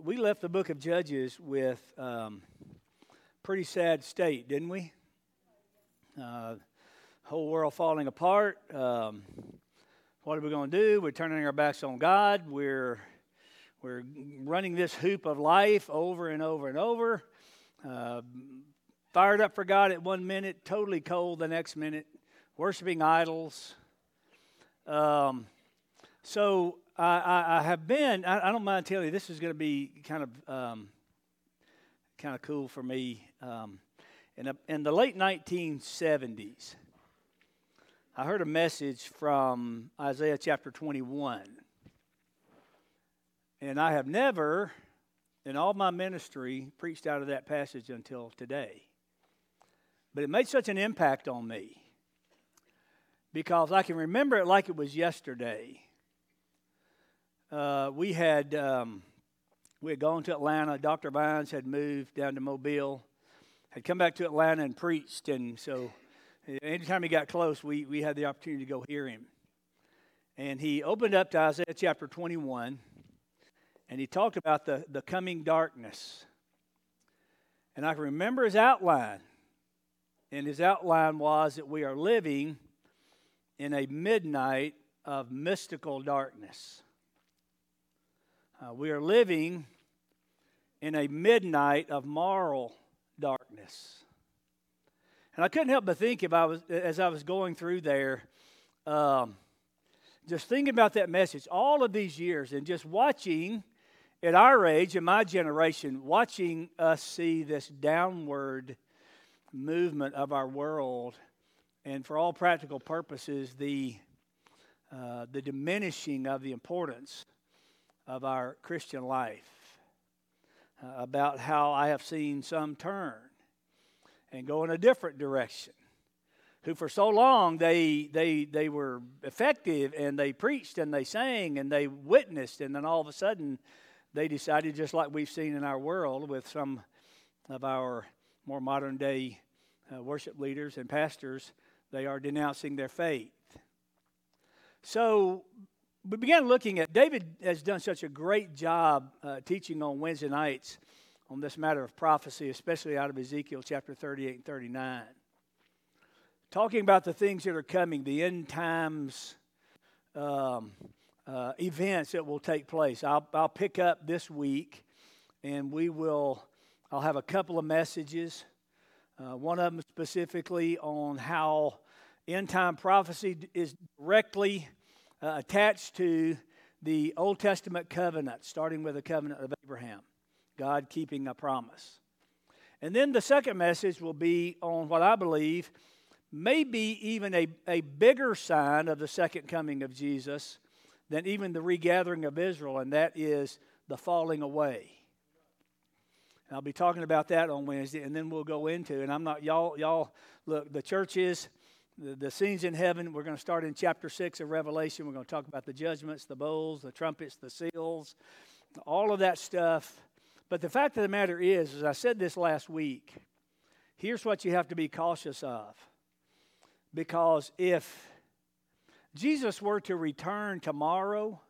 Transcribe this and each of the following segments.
We- left the book of Judges with um, pretty sad state, didn't we? Uh, whole world falling apart. Um, what are we going to do? We're turning our backs on God. We're we're running this hoop of life over and over and over. Uh, fired up for God at one minute, totally cold the next minute, worshiping idols. Um, so I, I, have been. I, I don't mind telling you, this is going to be kind of um, kind of cool for me. Um, in, a, in the late 1970s, I heard a message from Isaiah chapter 21. And I have never, in all my ministry, preached out of that passage until today. But it made such an impact on me because I can remember it like it was yesterday. Uh, we had um, we had gone to Atlanta. Dr. Vines had moved down to Mobile, had come back to Atlanta and preached, and so anytime he got close, we we had the opportunity to go hear him. And he opened up to Isaiah chapter 21, and he talked about the, the coming darkness. And I can remember his outline. And his outline was that we are living in a midnight of mystical darkness. Uh, we are living in a midnight of moral darkness. And I couldn't help but think if I was, as I was going through there, um, just thinking about that message all of these years and just watching at our age, in my generation, watching us see this downward movement of our world, and for all practical purposes, the, uh, the diminishing of the importance of our Christian life. Uh, about how I have seen some turn and go in a different direction. Who for so long they they they were effective and they preached and they sang and they witnessed and then all of a sudden they decided just like we've seen in our world with some of our more modern day uh, worship leaders and pastors they are denouncing their faith. So we began looking at David has done such a great job uh, teaching on Wednesday nights on this matter of prophecy, especially out of Ezekiel chapter 38 and 39. Talking about the things that are coming, the end times um, uh, events that will take place. I'll, I'll pick up this week and we will, I'll have a couple of messages. Uh, one of them specifically on how end time prophecy is directly uh, attached to the Old Testament covenant, starting with the covenant of Abraham, God keeping a promise. And then the second message will be on what I believe may be even a, a bigger sign of the second coming of Jesus than even the regathering of Israel, and that is the falling away. I'll be talking about that on Wednesday, and then we'll go into. And I'm not y'all. Y'all look. The church is the, the scenes in heaven. We're going to start in chapter 6 of Revelation. We're going to talk about the judgments, the bowls, the trumpets, the seals, all of that stuff. But the fact of the matter is, as I said this last week, here's what you have to be cautious of. Because if Jesus were to return tomorrow,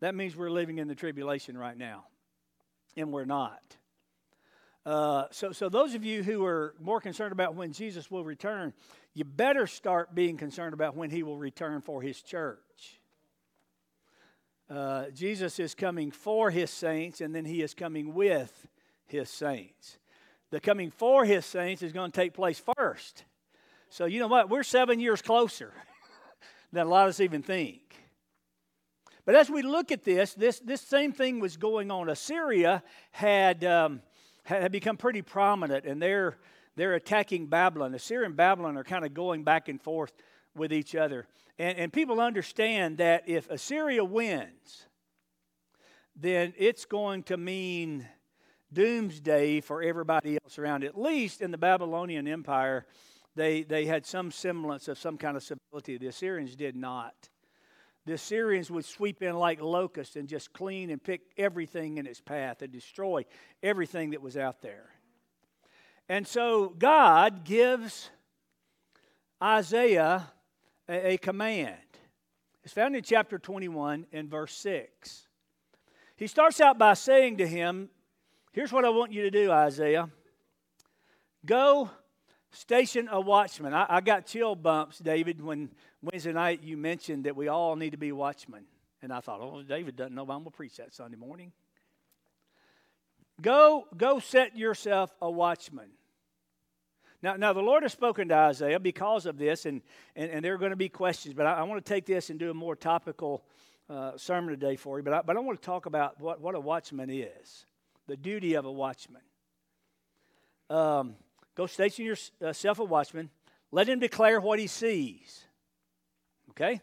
that means we're living in the tribulation right now. And we're not. Uh, so, so those of you who are more concerned about when Jesus will return, you better start being concerned about when he will return for his church. Uh, Jesus is coming for his saints, and then he is coming with his saints. The coming for his saints is going to take place first. So, you know what? We're seven years closer than a lot of us even think. But as we look at this, this, this same thing was going on. Assyria had, um, had become pretty prominent, and they're, they're attacking Babylon. Assyria and Babylon are kind of going back and forth with each other. And, and people understand that if Assyria wins, then it's going to mean doomsday for everybody else around. At least in the Babylonian Empire, they, they had some semblance of some kind of civility. The Assyrians did not. The Assyrians would sweep in like locusts and just clean and pick everything in its path and destroy everything that was out there. And so God gives Isaiah a, a command. It's found in chapter 21 in verse 6. he starts out by saying to him, Here's what I want you to do, Isaiah. Go station a watchman. I, I got chill bumps, David, when Wednesday night you mentioned that we all need to be watchmen. And I thought, oh, David doesn't know, but I'm going to preach that Sunday morning. Go, go set yourself a watchman. Now, now the Lord has spoken to Isaiah because of this, and, and, and there are going to be questions, but I, I want to take this and do a more topical uh, sermon today for you. But I, but I want to talk about what, what a watchman is, the duty of a watchman. Um, go station yourself a watchman, let him declare what he sees. Okay?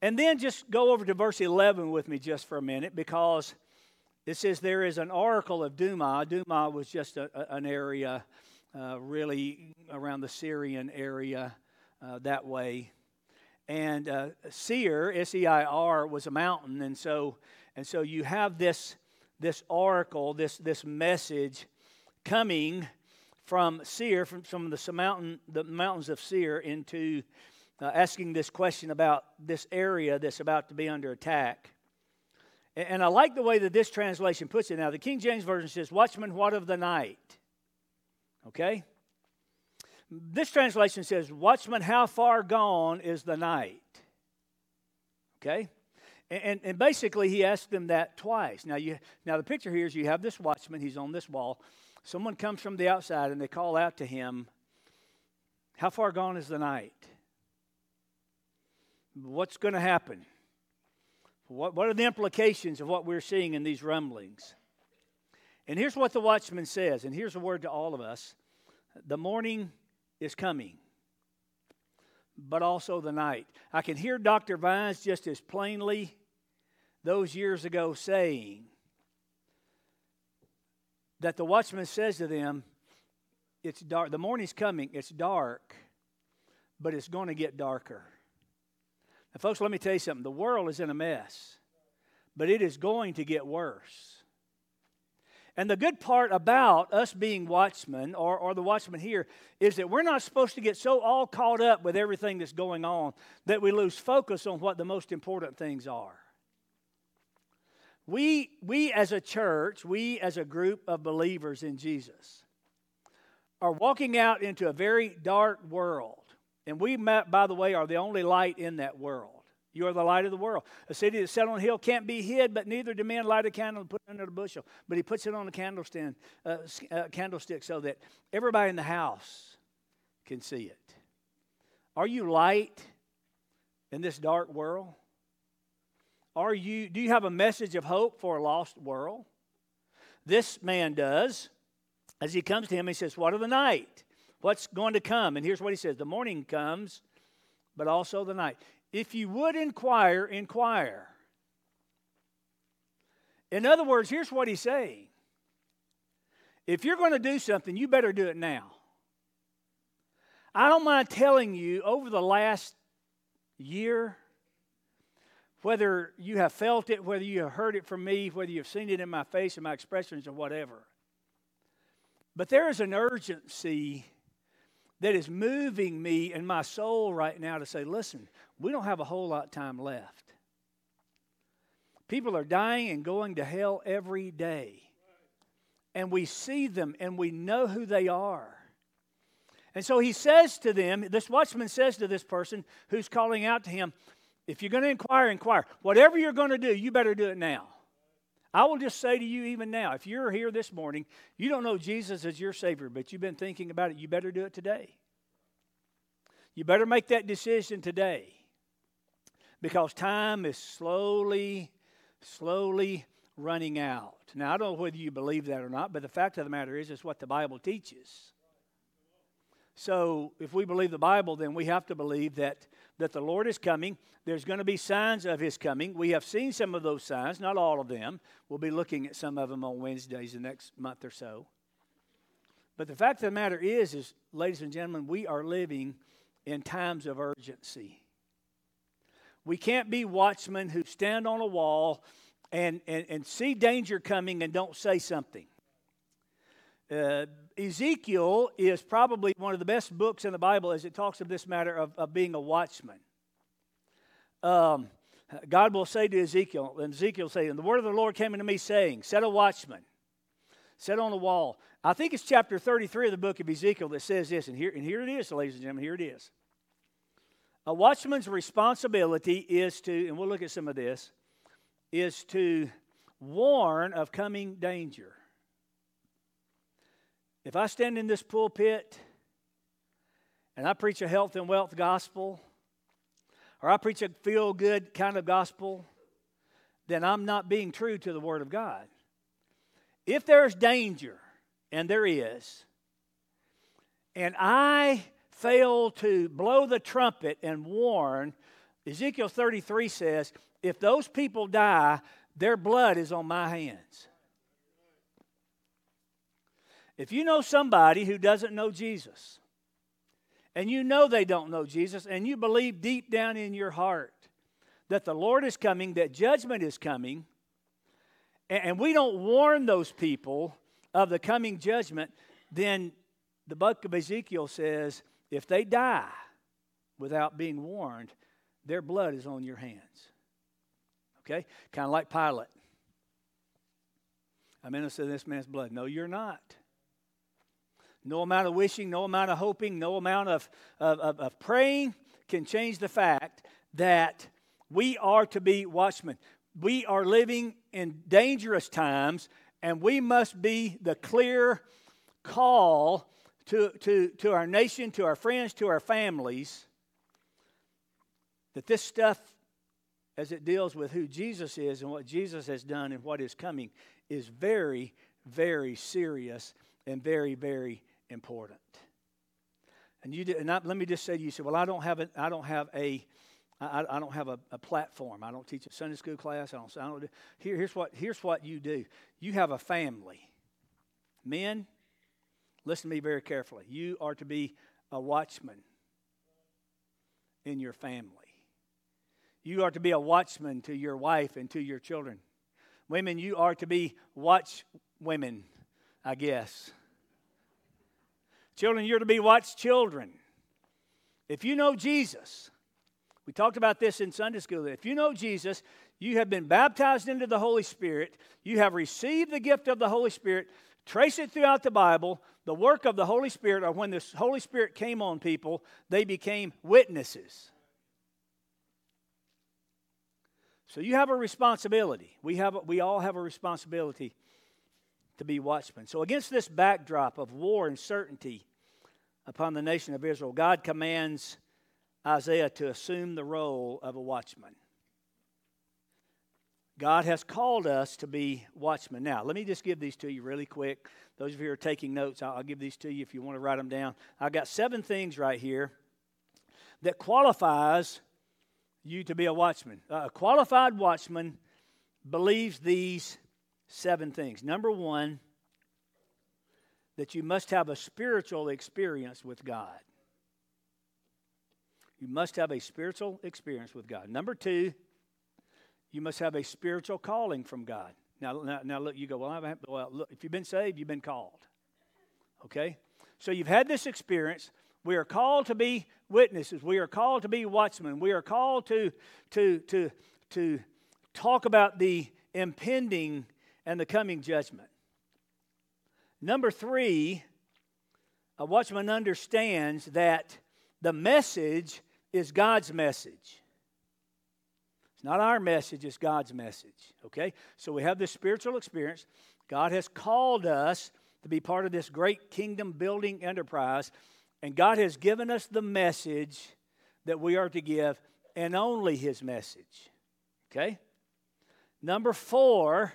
And then just go over to verse 11 with me just for a minute because it says there is an oracle of Duma. Duma was just a, an area uh, really around the Syrian area uh, that way. And uh, Seir, S E I R, was a mountain. And so, and so you have this, this oracle, this, this message coming from Seir, from, from the, mountain, the mountains of Seir, into uh, asking this question about this area that's about to be under attack. And, and I like the way that this translation puts it. Now, the King James Version says, Watchman, what of the night? Okay? This translation says, Watchman, how far gone is the night? Okay? And, and, basically, he asked them that twice. Now, you, now, the picture here is you have this watchman, he's on this wall. Someone comes from the outside and they call out to him, How far gone is the night? What's going to happen? What, what are the implications of what we're seeing in these rumblings? And here's what the watchman says, and here's a word to all of us the morning is coming, but also the night. I can hear Dr. Vines just as plainly those years ago saying that the watchman says to them, It's dark. The morning's coming, it's dark, but it's going to get darker. Now, folks, let me tell you something. The world is in a mess, but it is going to get worse. And the good part about us being watchmen, or, or the watchmen here, is that we're not supposed to get so all caught up with everything that's going on that we lose focus on what the most important things are. We, we as a church, we as a group of believers in Jesus, are walking out into a very dark world. And we, by the way, are the only light in that world. You are the light of the world. A city that's set on a hill can't be hid, but neither do men light a candle and put it under a bushel. But he puts it on a candlestand, uh, uh, candlestick so that everybody in the house can see it. Are you light in this dark world? Are you, do you have a message of hope for a lost world? This man does. As he comes to him, he says, What of the night? What's going to come? And here's what he says The morning comes, but also the night. If you would inquire, inquire. In other words, here's what he's saying if you're going to do something, you better do it now. I don't mind telling you over the last year, whether you have felt it, whether you have heard it from me, whether you've seen it in my face and my expressions or whatever. But there is an urgency that is moving me and my soul right now to say, listen, we don't have a whole lot of time left. People are dying and going to hell every day. And we see them and we know who they are. And so he says to them, this watchman says to this person who's calling out to him, if you're going to inquire, inquire. Whatever you're going to do, you better do it now. I will just say to you, even now, if you're here this morning, you don't know Jesus as your Savior, but you've been thinking about it, you better do it today. You better make that decision today because time is slowly, slowly running out. Now, I don't know whether you believe that or not, but the fact of the matter is, it's what the Bible teaches. So, if we believe the Bible, then we have to believe that, that the Lord is coming. There's going to be signs of His coming. We have seen some of those signs, not all of them. We'll be looking at some of them on Wednesdays the next month or so. But the fact of the matter is, is, ladies and gentlemen, we are living in times of urgency. We can't be watchmen who stand on a wall and, and, and see danger coming and don't say something. Uh, Ezekiel is probably one of the best books in the Bible as it talks of this matter of, of being a watchman. Um, God will say to Ezekiel, and Ezekiel say, And the word of the Lord came unto me, saying, Set a watchman, set on the wall. I think it's chapter 33 of the book of Ezekiel that says this, and here, and here it is, ladies and gentlemen, here it is. A watchman's responsibility is to, and we'll look at some of this, is to warn of coming danger. If I stand in this pulpit and I preach a health and wealth gospel, or I preach a feel good kind of gospel, then I'm not being true to the Word of God. If there's danger, and there is, and I fail to blow the trumpet and warn, Ezekiel 33 says, if those people die, their blood is on my hands. If you know somebody who doesn't know Jesus, and you know they don't know Jesus, and you believe deep down in your heart that the Lord is coming, that judgment is coming, and we don't warn those people of the coming judgment, then the book of Ezekiel says if they die without being warned, their blood is on your hands. Okay? Kind of like Pilate. I'm innocent of this man's blood. No, you're not. No amount of wishing, no amount of hoping, no amount of, of, of, of praying can change the fact that we are to be watchmen. We are living in dangerous times, and we must be the clear call to, to, to our nation, to our friends, to our families that this stuff, as it deals with who Jesus is and what Jesus has done and what is coming, is very, very serious and very, very important. And you and I, let me just say to you, you say, well, I don't have a, I don't have a, I, I don't have a, a platform. I don't teach a Sunday school class. I don't. I don't do, here, here's what here's what you do. You have a family. Men, listen to me very carefully. You are to be a watchman in your family. You are to be a watchman to your wife and to your children. Women, you are to be watch women, I guess. Children, you're to be watch children. If you know Jesus, we talked about this in Sunday school. If you know Jesus, you have been baptized into the Holy Spirit, you have received the gift of the Holy Spirit. Trace it throughout the Bible. The work of the Holy Spirit, or when the Holy Spirit came on people, they became witnesses. So you have a responsibility. We, have, we all have a responsibility to be watchmen. So, against this backdrop of war and certainty upon the nation of Israel, God commands Isaiah to assume the role of a watchman. God has called us to be watchmen. Now, let me just give these to you really quick. Those of you who are taking notes, I'll, give these to you if you want to write them down. I've got seven things right here that qualifies you to be a watchman. Uh, a qualified watchman believes these seven things. Number one, that you must have a spiritual experience with God. You must have a spiritual experience with God. Number two, you must have a spiritual calling from God. Now, now, now look, you go, well, I well, look, if you've been saved, you've been called. Okay? So you've had this experience. We are called to be witnesses. We are called to be watchmen. We are called to, to, to, to talk about the impending and the coming judgment. Number three, a watchman understands that the message is God's message. It's not our message, it's God's message. Okay? So we have this spiritual experience. God has called us to be part of this great kingdom building enterprise, and God has given us the message that we are to give, and only His message. Okay? Number four,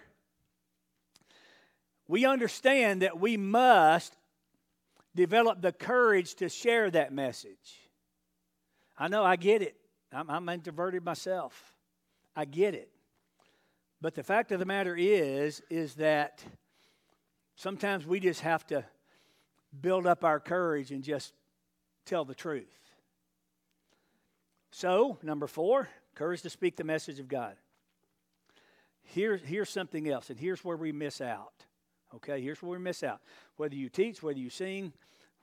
we understand that we must develop the courage to share that message. I know, I get it. I'm, I'm introverted myself. I get it. But the fact of the matter is, is that sometimes we just have to build up our courage and just tell the truth. So, number four, courage to speak the message of God. Here, here's something else, and here's where we miss out. Okay, here's where we miss out. Whether you teach, whether you sing,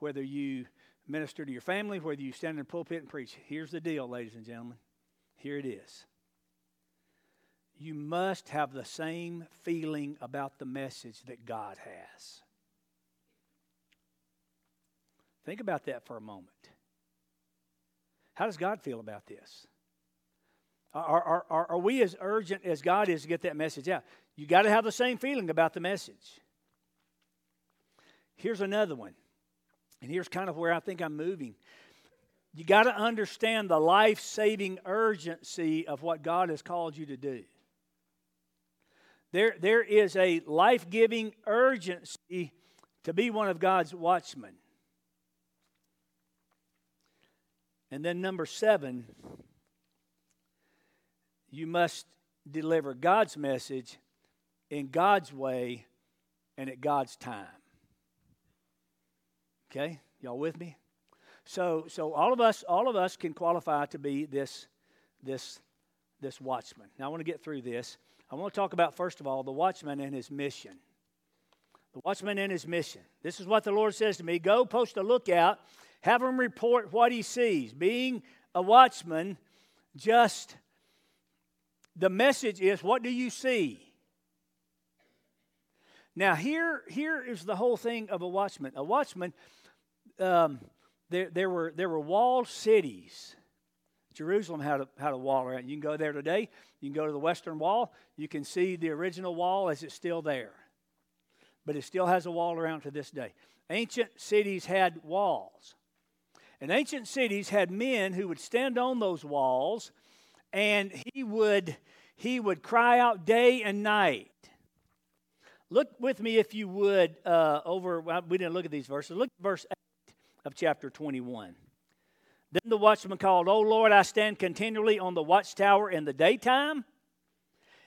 whether you minister to your family, whether you stand in the pulpit and preach. Here's the deal, ladies and gentlemen. Here it is. You must have the same feeling about the message that God has. Think about that for a moment. How does God feel about this? Are, are, are, are we as urgent as God is to get that message out? You got to have the same feeling about the message. Here's another one, and here's kind of where I think I'm moving. You got to understand the life saving urgency of what God has called you to do. There, there is a life giving urgency to be one of God's watchmen. And then, number seven, you must deliver God's message in God's way and at God's time. Okay? Y'all with me? So so all of us all of us can qualify to be this this this watchman. Now I want to get through this. I want to talk about first of all the watchman and his mission. The watchman and his mission. This is what the Lord says to me, go post a lookout, have him report what he sees. Being a watchman just the message is what do you see? Now, here, here is the whole thing of a watchman. A watchman, um, there, there, were, there were walled cities. Jerusalem had a, had a wall around. You can go there today. You can go to the Western Wall. You can see the original wall as it's still there. But it still has a wall around to this day. Ancient cities had walls. And ancient cities had men who would stand on those walls and he would he would cry out day and night look with me if you would uh, over well, we didn't look at these verses look at verse 8 of chapter 21 then the watchman called o lord i stand continually on the watchtower in the daytime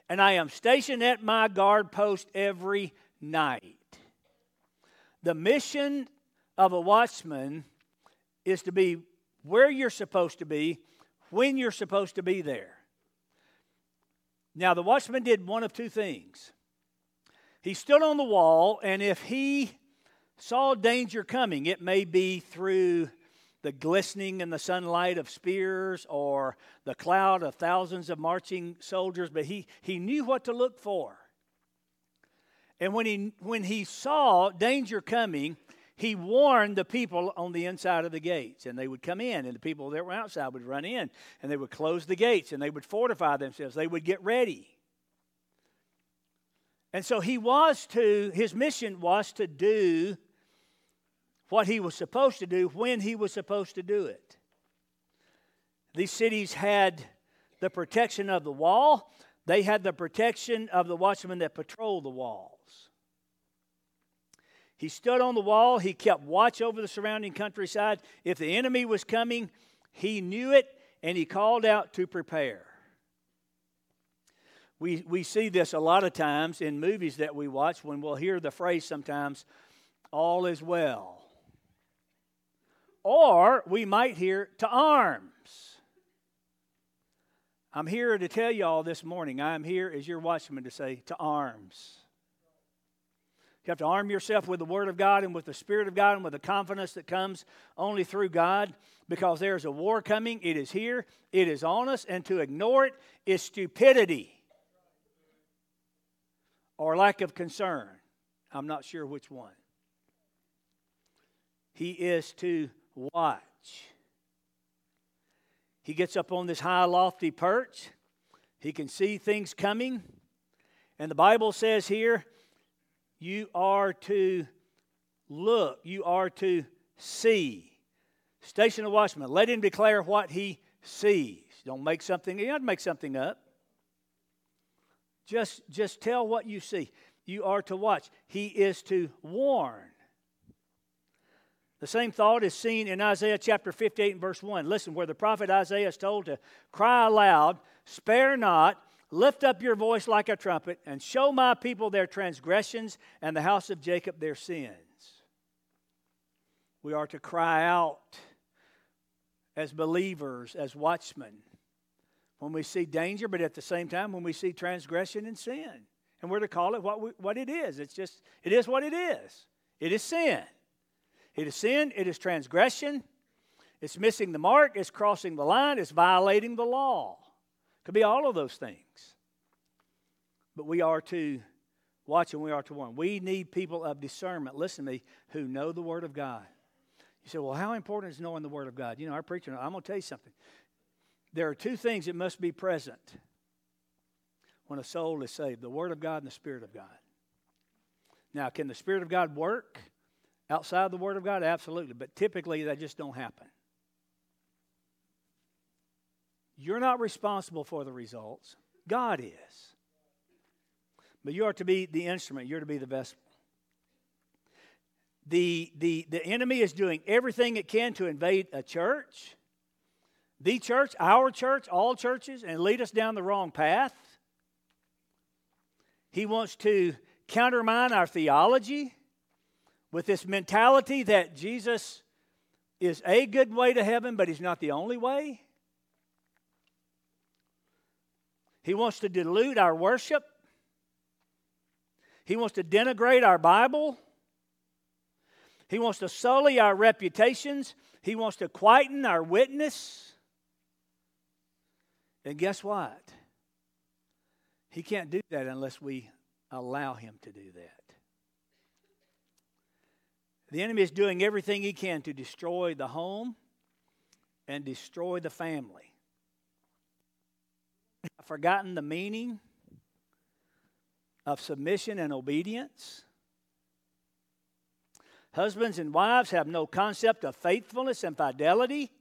and i am stationed at my guard post every night the mission of a watchman is to be where you're supposed to be when you're supposed to be there. Now, the watchman did one of two things. He stood on the wall, and if he saw danger coming, it may be through the glistening in the sunlight of spears or the cloud of thousands of marching soldiers, but he, he knew what to look for. And when he, when he saw danger coming, he warned the people on the inside of the gates, and they would come in, and the people that were outside would run in, and they would close the gates, and they would fortify themselves. They would get ready. And so he was to, his mission was to do what he was supposed to do when he was supposed to do it. These cities had the protection of the wall, they had the protection of the watchmen that patrolled the walls. He stood on the wall. He kept watch over the surrounding countryside. If the enemy was coming, he knew it and he called out to prepare. We, we see this a lot of times in movies that we watch when we'll hear the phrase sometimes, all is well. Or we might hear to arms. I'm here to tell you all this morning, I'm here as your watchman to say, to arms. You have to arm yourself with the Word of God and with the Spirit of God and with the confidence that comes only through God because there's a war coming. It is here, it is on us, and to ignore it is stupidity or lack of concern. I'm not sure which one. He is to watch. He gets up on this high, lofty perch. He can see things coming. And the Bible says here you are to look, you are to see. Station the watchman. Let him declare what he sees. Don't make something, you don't make something up. Just, just tell what you see. You are to watch. He is to warn. The same thought is seen in Isaiah chapter 58 and verse 1. Listen, where the prophet Isaiah is told to cry aloud, spare not, Lift up your voice like a trumpet and show my people their transgressions and the house of Jacob their sins. We are to cry out as believers, as watchmen, when we see danger, but at the same time, when we see transgression and sin. And we're to call it what, we, what it is. It's just, it is what it is. It is sin. It is sin, it is transgression, it's missing the mark, it's crossing the line, it's violating the law. Could be all of those things. but we are to watch and we are to warn. We need people of discernment, listen to me, who know the Word of God. You say, well, how important is knowing the Word of God? You know, our preacher, I'm going to tell you something. There are two things that must be present when a soul is saved the Word of God and the Spirit of God. Now, can the Spirit of God work outside the Word of God? Absolutely. But typically, that just don't happen. You're not responsible for the results, God is. But you are to be the instrument, you're to be the vessel. The, the, the enemy is doing everything it can to invade a church, the church, our church, all churches, and lead us down the wrong path. He wants to countermine our theology with this mentality that Jesus is a good way to heaven, but he's not the only way. He wants to dilute our worship. He wants to denigrate our Bible. He wants to sully our reputations. He wants to quieten our witness. And guess what? He can't do that unless we allow him to do that. The enemy is doing everything he can to destroy the home and destroy the family. I've forgotten the meaning of submission and obedience. Husbands and wives have no concept of faithfulness and fidelity.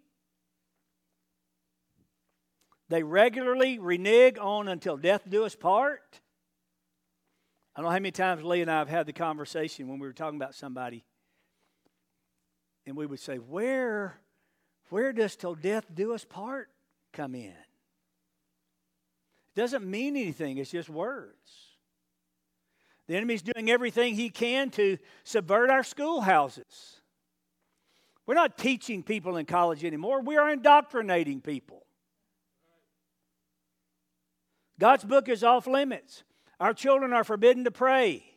They regularly renege on until death do us part. I don't know how many times Lee and I have had the conversation when we were talking about somebody, and we would say, Where, where does till death do us part come in? It doesn't mean anything, it's just words. The enemy's doing everything he can to subvert our schoolhouses. We're not teaching people in college anymore, we are indoctrinating people. God's book is off limits. Our children are forbidden to pray.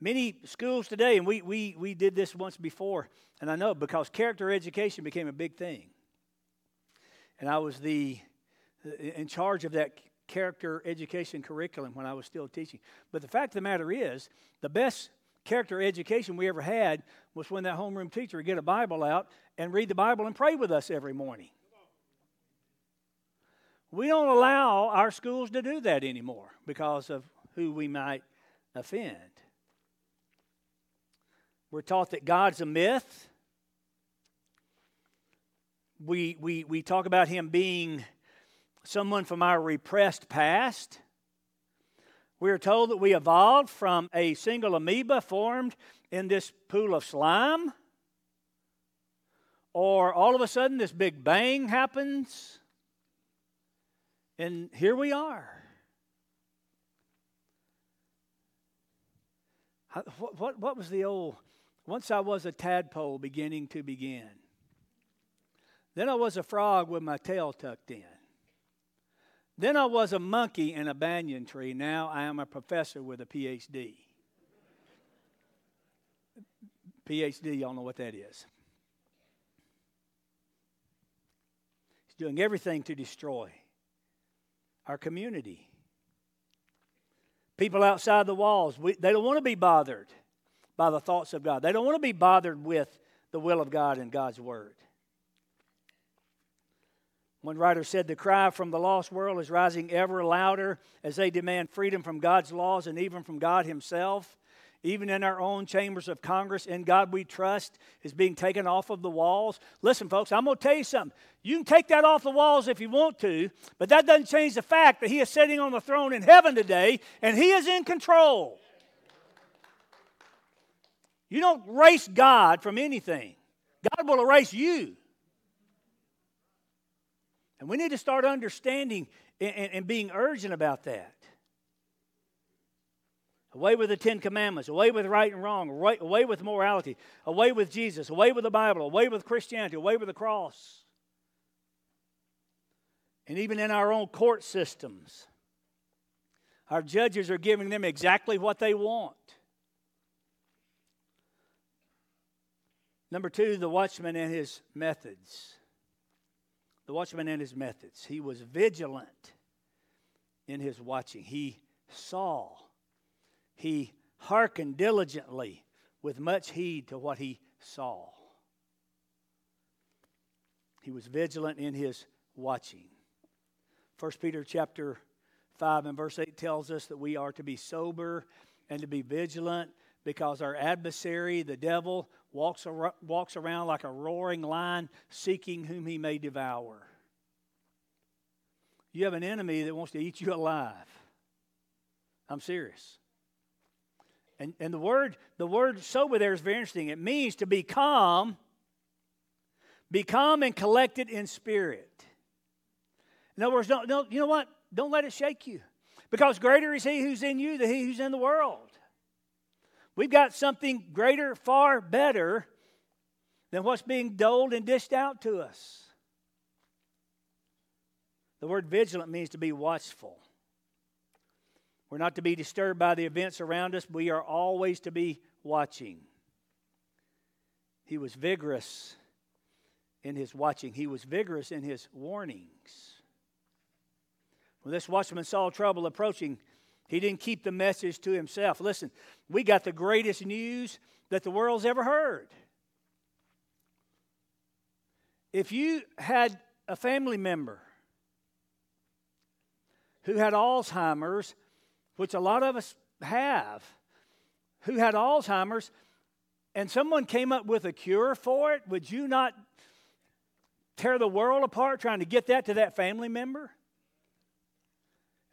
Many schools today, and we, we, we did this once before, and I know because character education became a big thing. And I was the in charge of that character education curriculum when I was still teaching. But the fact of the matter is, the best character education we ever had was when that homeroom teacher would get a Bible out and read the Bible and pray with us every morning. We don't allow our schools to do that anymore because of who we might offend. We're taught that God's a myth. We, we, we talk about Him being someone from our repressed past. We are told that we evolved from a single amoeba formed in this pool of slime. Or all of a sudden, this big bang happens. And here we are. What, what, what was the old, once I was a tadpole beginning to begin. Then I was a frog with my tail tucked in. Then I was a monkey in a banyan tree. Now I am a professor with a PhD. PhD, y'all know what that is. He's doing everything to destroy our community. People outside the walls, we, they don't want to be bothered by the thoughts of God. They don't want to be bothered with the will of God and God's Word. One writer said the cry from the lost world is rising ever louder as they demand freedom from God's laws and even from God Himself. Even in our own chambers of Congress, in God we trust is being taken off of the walls. Listen, folks, I'm going to tell you something. You can take that off the walls if you want to, but that doesn't change the fact that He is sitting on the throne in heaven today and He is in control. You don't erase God from anything, God will erase you. And we need to start understanding and, and, being urgent about that. Away with the Ten Commandments, away with right and wrong, away with morality, away with Jesus, away with the Bible, away with Christianity, away with the cross. And even in our own court systems, our judges are giving them exactly what they want. Number two, the watchman and his methods the watchman and his methods. He was vigilant in his watching. He saw. He hearkened diligently with much heed to what he saw. He was vigilant in his watching. 1 Peter chapter 5 and verse 8 tells us that we are to be sober and to be vigilant because our adversary, the devil, walks, ar- walks around like a roaring lion seeking whom he may devour. You have an enemy that wants to eat you alive. I'm serious. And, and the word the word sober there is very interesting. It means to be calm, be calm and collected in spirit. In other words, don't, don't you know what? Don't let it shake you. Because greater is he who's in you than he who's in the world. We've got something greater, far better than what's being doled and dished out to us. The word vigilant means to be watchful. We're not to be disturbed by the events around us. We are always to be watching. He was vigorous in his watching, he was vigorous in his warnings. When this watchman saw trouble approaching, he didn't keep the message to himself. Listen, we got the greatest news that the world's ever heard. If you had a family member who had Alzheimer's, which a lot of us have, who had Alzheimer's, and someone came up with a cure for it, would you not tear the world apart trying to get that to that family member?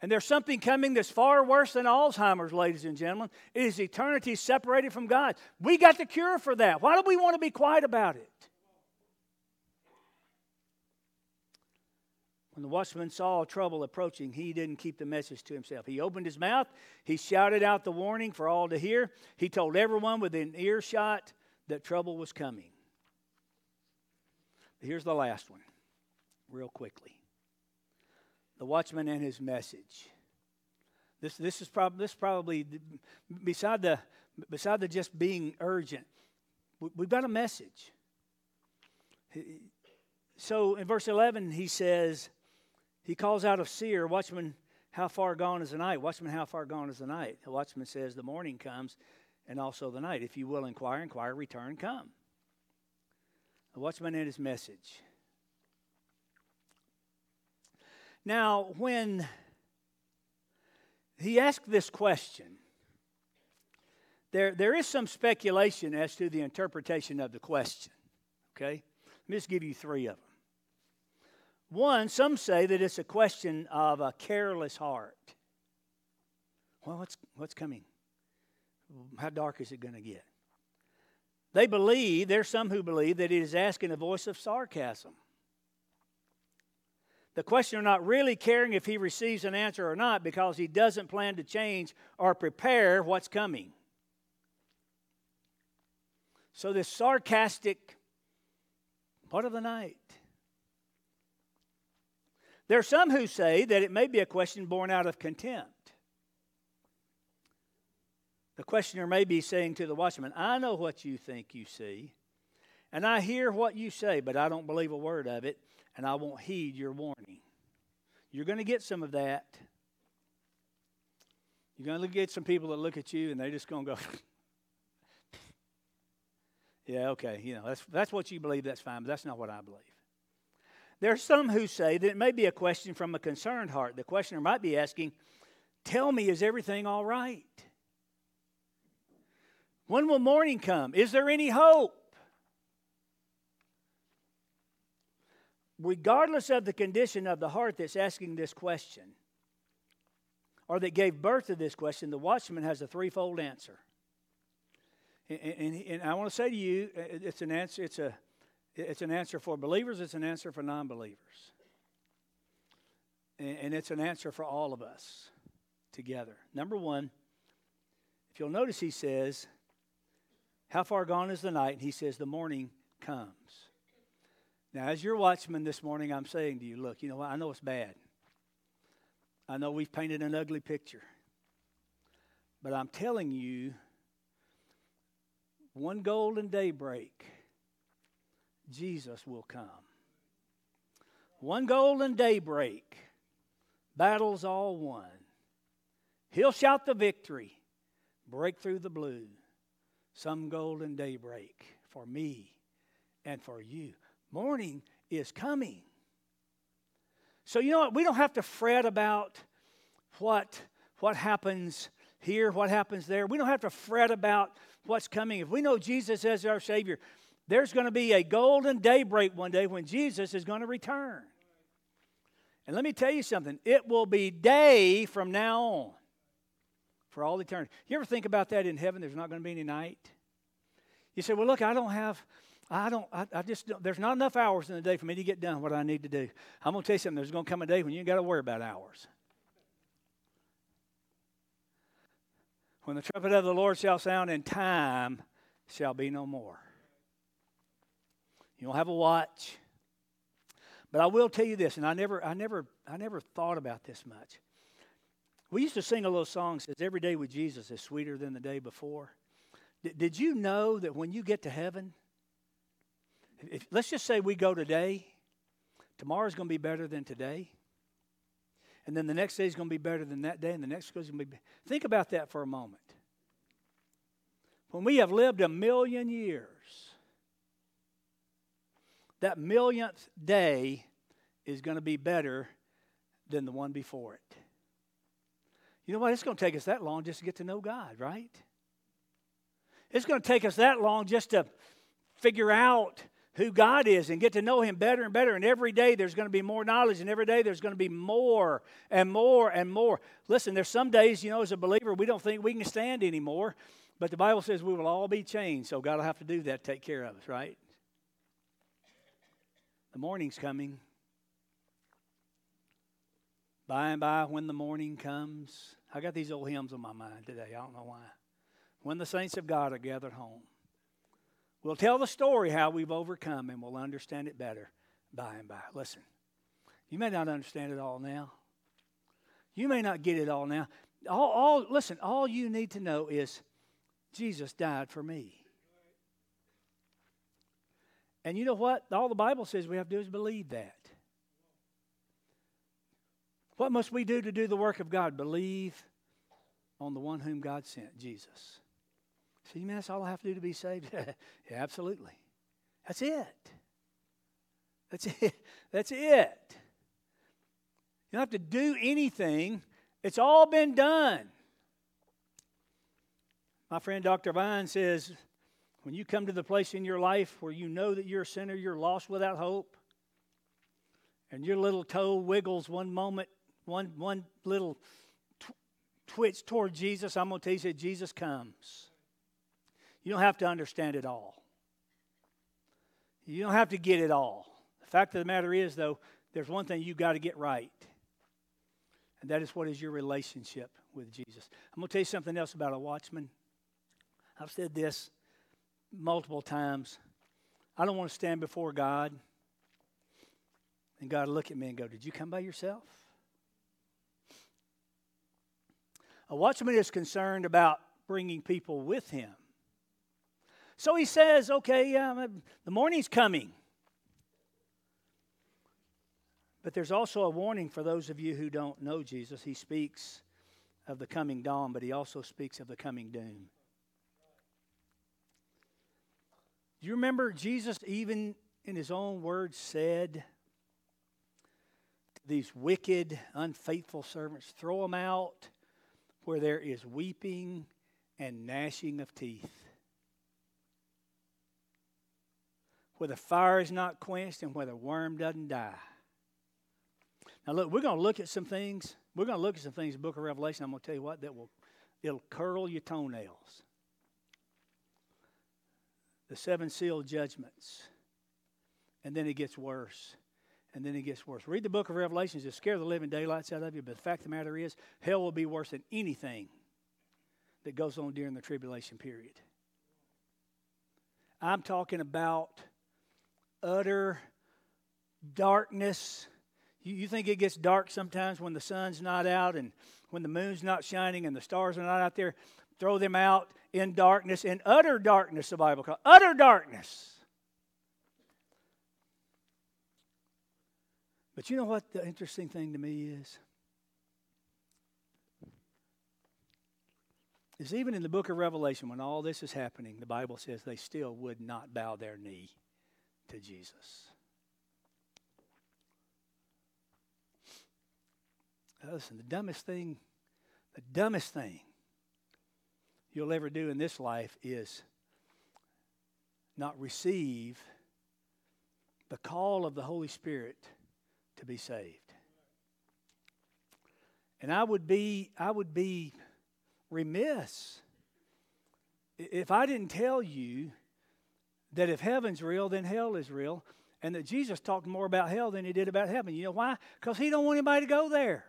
And there's something coming that's far worse than Alzheimer's, ladies and gentlemen. It is eternity separated from God. We got the cure for that. Why do we want to be quiet about it? When the watchman saw trouble approaching, he didn't keep the message to himself. He opened his mouth, he shouted out the warning for all to hear. He told everyone within earshot that trouble was coming. Here's the last one, real quickly. The watchman and his message. This, this is prob- this probably beside the beside the just being urgent. We've got a message. So in verse 11, he says, he calls out of Seir, Watchman, how far gone is the night? Watchman, how far gone is the night? The watchman says, The morning comes and also the night. If you will inquire, inquire, return, come. The watchman and his message. Now, when he asked this question, there, there is some speculation as to the interpretation of the question. Okay? Let me just give you three of them. One, some say that it's a question of a careless heart. Well, what's, what's coming? How dark is it going to get? They believe, there's some who believe that it is asking a voice of sarcasm. The questioner not really caring if he receives an answer or not because he doesn't plan to change or prepare what's coming. So, this sarcastic, part of the night? There are some who say that it may be a question born out of contempt. The questioner may be saying to the watchman, I know what you think you see, and I hear what you say, but I don't believe a word of it, and I won't heed your warning. You're going to get some of that. You're going to get some people that look at you and they're just going to go, yeah, okay, you know, that's, that's what you believe, that's fine, but that's not what I believe. There are some who say that it may be a question from a concerned heart. The questioner might be asking, Tell me, is everything all right? When will morning come? Is there any hope? Regardless of the condition of the heart that's asking this question, or that gave birth to this question, the watchman has a threefold answer. And, and, and I want to say to you, uh, it's an answer, it's a it's an answer for believers, it's an answer for non believers. And it's an answer for all of us together. Number one, if you'll notice, he says, How far gone is the night? And he says, The morning comes. Now, as your watchman this morning, I'm saying to you, look, you know what? I know it's bad. I know we've painted an ugly picture. But I'm telling you, one golden daybreak Jesus will come. One golden daybreak, battle's all won. He'll shout the victory, break through the blue, some golden daybreak for me and for you. Morning is coming. So, you know what? We don't have to fret about what, what happens here, what happens there. We don't have to fret about what's coming. If we know Jesus as our Savior, there's going to be a golden daybreak one day when Jesus is going to return. And let me tell you something it will be day from now on for all eternity. You ever think about that in heaven? There's not going to be any night. You say, well, look, I don't have. I don't, I, I just, don't, there's not enough hours in the day for me to get done what I need to do. I'm going to tell you something. There's going to come a day when you ain't got to worry about hours. When the trumpet of the Lord shall sound, and time shall be no more. You don't have a watch. But I will tell you this, and I never, I never, I never thought about this much. We used to sing a little song says, Every day with Jesus is sweeter than the day before. D- did you know that when you get to heaven, if, let's just say we go today, tomorrow's going to be better than today. And then the next day is going to be better than that day, and the next day is going to be. Think about that for a moment. When we have lived a million years, that millionth day is going to be better than the one before it. You know what? It's going to take us that long just to get to know God, right? It's going to take us that long just to figure out who God is and get to know Him better and better. And every day there's going to be more knowledge, and every day there's going to be more and more and more. Listen, there's some days, you know, as a believer, we don't think we can stand anymore. But the Bible says we will all be changed, so God will have to do that, take care of us, right? The morning's coming. By and by, when the morning comes, I got these old hymns on my mind today. I don't know why. When the saints of God are gathered home, we'll tell the story how we've overcome and we'll understand it better by and by. Listen, you may not understand it all now. You may not get it all now. All, all listen, all you need to know is Jesus died for me. And you know what? All the Bible says we have to do is believe that. What must we do to do the work of God? Believe on the one whom God sent, Jesus. See, man, that's all I have to do to be saved? yeah, absolutely. That's it. That's it. That's it. You don't have to do anything. It's all been done. My friend Dr. Vine says, when you come to the place in your life where you know that you're a sinner, you're lost without hope, and your little toe wiggles one moment, one, one little tw- twitch toward Jesus, I'm going to tell you, that Jesus comes. You don't have to understand it all. You don't have to get it all. The fact of the matter is, though, there's one thing you've got to get right, and that is what is your relationship with Jesus. I'm going to tell you something else about a watchman. I've said this multiple times. I don't want to stand before God and God look at me and go, Did you come by yourself? A watchman is concerned about bringing people with him. So he says, Okay, um, the morning's coming. But there's also a warning for those of you who don't know Jesus. He speaks of the coming dawn, but he also speaks of the coming doom. Do you remember Jesus, even in his own words, said, These wicked, unfaithful servants, throw them out where there is weeping and gnashing of teeth. Where the fire is not quenched and where the worm doesn't die. Now, look, we're going to look at some things. We're going to look at some things in the book of Revelation. I'm going to tell you what, that will it'll curl your toenails the seven seal judgments. And then it gets worse. And then it gets worse. Read the book of Revelations. It'll scare the living daylights out of you. But the fact of the matter is, hell will be worse than anything that goes on during the tribulation period. I'm talking about utter darkness. You, you think it gets dark sometimes when the sun's not out and when the moon's not shining and the stars are not out there. Throw them out in darkness, in utter darkness, the Bible calls utter darkness. But you know what the interesting thing to me is? Is even in the book of Revelation, when all this is happening, the Bible says they still would not bow their knee to Jesus. Listen, the dumbest thing, the dumbest thing you'll ever do in this life is not receive the call of the Holy Spirit to be saved. And I would be, I would be remiss if I didn't tell you that if heaven's real, then hell is real, and that Jesus talked more about hell than he did about heaven. You know why? Because he don't want anybody to go there.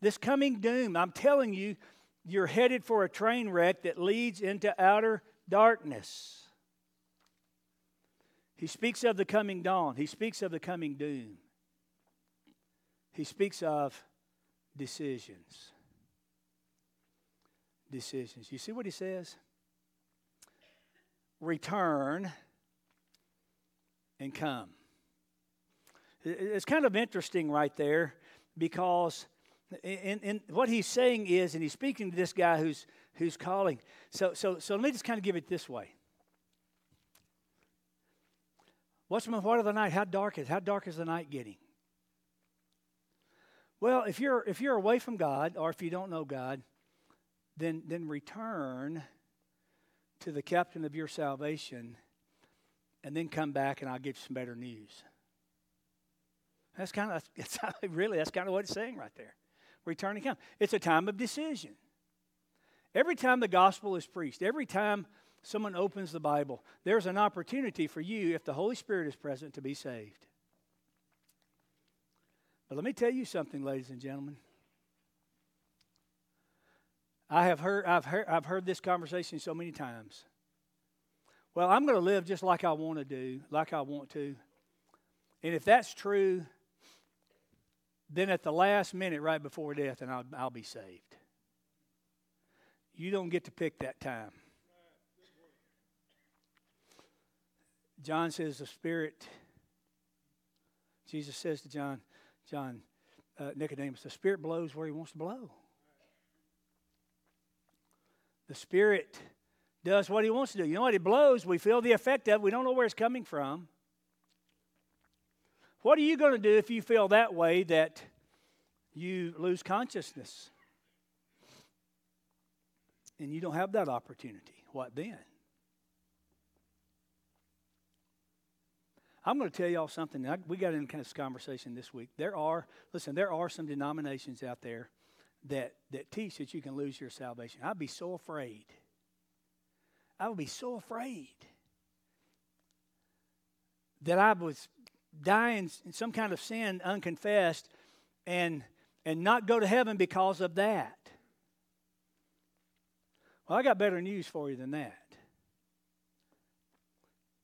This coming doom, I'm telling you, you're headed for a train wreck that leads into outer darkness. He speaks of the coming dawn. He speaks of the coming doom. He speaks of decisions. Decisions. You see what he says? Return and come. It's kind of interesting right there because and, and what he's saying is, and he's speaking to this guy who's who's calling. So so so let me just kind of give it this way. What's the what of the night? How dark is how dark is the night getting? Well, if you're if you're away from God or if you don't know God, then then return to the captain of your salvation and then come back and I'll give you some better news. That's kind of it's really that's kind of what it's saying right there Return and come. It's a time of decision. Every time the gospel is preached, every time someone opens the Bible, there's an opportunity for you, if the Holy Spirit is present, to be saved. But let me tell you something, ladies and gentlemen. I have heard, I've heard, I've heard this conversation so many times. Well, I'm going to live just like I want to do, like I want to. And if that's true, then at the last minute, right before death, and I'll, I'll be saved. You don't get to pick that time. John says the Spirit, Jesus says to John, John, uh, Nicodemus, the Spirit blows where he wants to blow. The Spirit does what he wants to do. You know what? He blows. We feel the effect of it. We don't know where it's coming from. What are you going to do if you feel that way that you lose consciousness? And you don't have that opportunity. What then? I'm going to tell y'all something. we got in kind of this conversation this week. There are, listen, there are some denominations out there that, that teach that you can lose your salvation. I'd be so afraid. I would be so afraid that I was dying in some kind of sin unconfessed and and not go to heaven because of that. Well, I got better news for you than that.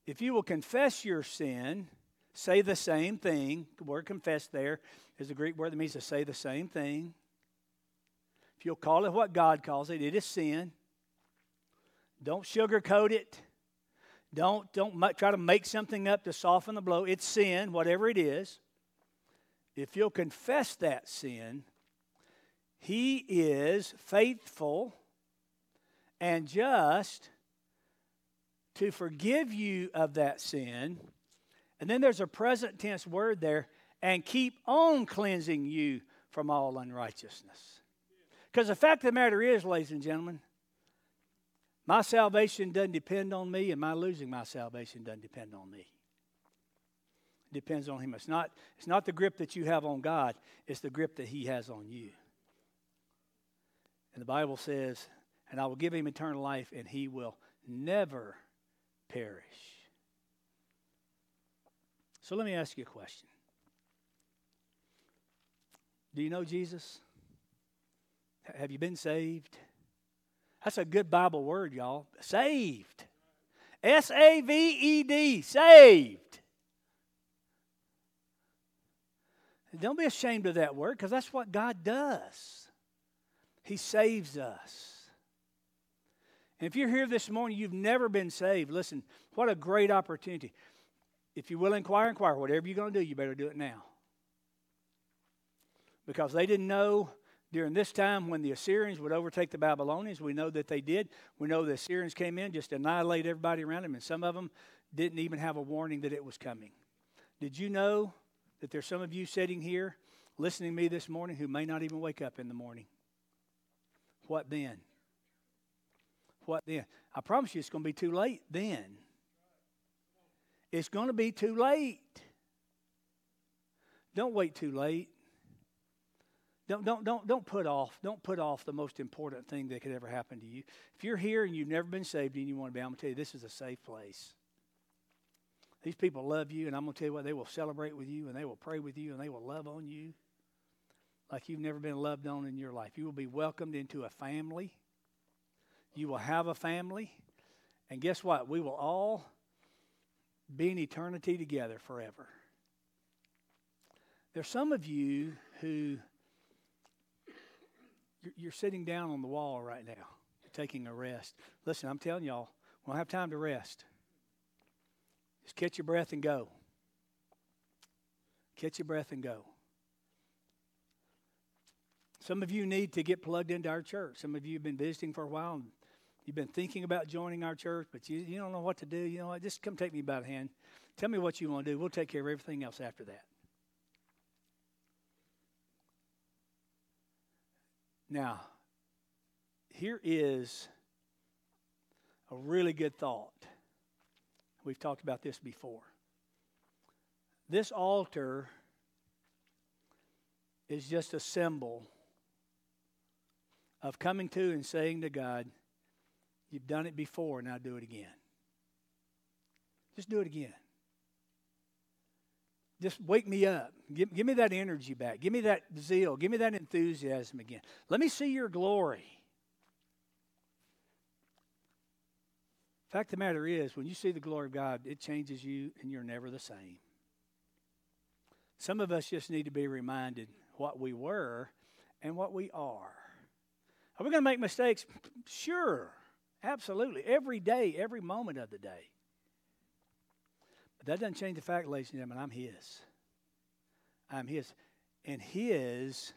If you will confess your sin, say the same thing, the word confess there is a Greek word that means to say the same thing. If you'll call it what God calls it, it is sin. Don't sugarcoat it. Don't, don't try to make something up to soften the blow. It's sin, whatever it is. If you'll confess that sin, He is faithful and just to forgive you of that sin. And then there's a present tense word there and keep on cleansing you from all unrighteousness. Because the fact of the matter is, ladies and gentlemen, my salvation doesn't depend on me, and my losing my salvation doesn't depend on me. It depends on Him. It's not, it's not the grip that you have on God, it's the grip that He has on you. And the Bible says, and I will give him eternal life, and he will never perish. So let me ask you a question Do you know Jesus? Have you been saved? That's a good Bible word, y'all. Saved. S A V E D, saved. Don't be ashamed of that word because that's what God does. He saves us. And if you're here this morning, you've never been saved, listen, what a great opportunity. If you will inquire, inquire. Whatever you're going to do, you better do it now. Because they didn't know During this time, when the Assyrians would overtake the Babylonians, we know that they did. We know the Assyrians came in, just annihilate everybody around them, and some of them didn't even have a warning that it was coming. Did you know that there's some of you sitting here listening to me this morning who may not even wake up in the morning? What then? What then? I promise you it's going to be too late then. It's going to be too late. Don't wait too late. Don't, don't, don't, don't put off. Don't put off the most important thing that could ever happen to you. If you're here and you've never been saved and you want to be, I'm going to tell you this is a safe place. These people love you, and I'm going to tell you what, they will celebrate with you, and they will pray with you, and they will love on you like you've never been loved on in your life. You will be welcomed into a family. You will have a family. And guess what? We will all be in eternity together forever. There's some of you who you're, sitting down on the wall right now. You're taking a rest. Listen, I'm telling y'all, we don't have time to rest. Just catch your breath and go. Catch your breath and go. Some of you need to get plugged into our church. Some of you have been visiting for a while and you've been thinking about joining our church, but you, you don't know what to do. You know what? Just come take me by the hand. Tell me what you want to do. We'll take care of everything else after that. Now, here is a really good thought. We've talked about this before. This altar is just a symbol of coming to and saying to God, You've done it before, now do it again. Just do it again. Just wake me up. Give, give me that energy back. Give me that zeal. Give me that enthusiasm again. Let me see your glory. Fact of the matter is, when you see the glory of God, it changes you and you're never the same. Some of us just need to be reminded what we were and what we are. Are we going to make mistakes? Sure, absolutely. Every day, every moment of the day. That doesn't change the fact, ladies and gentlemen, I'm His. I'm His. And His,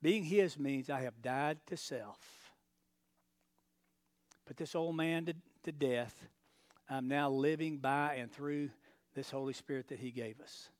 being His means I have died to self. Put this old man to, to death. I'm now living by and through this Holy Spirit that He gave us.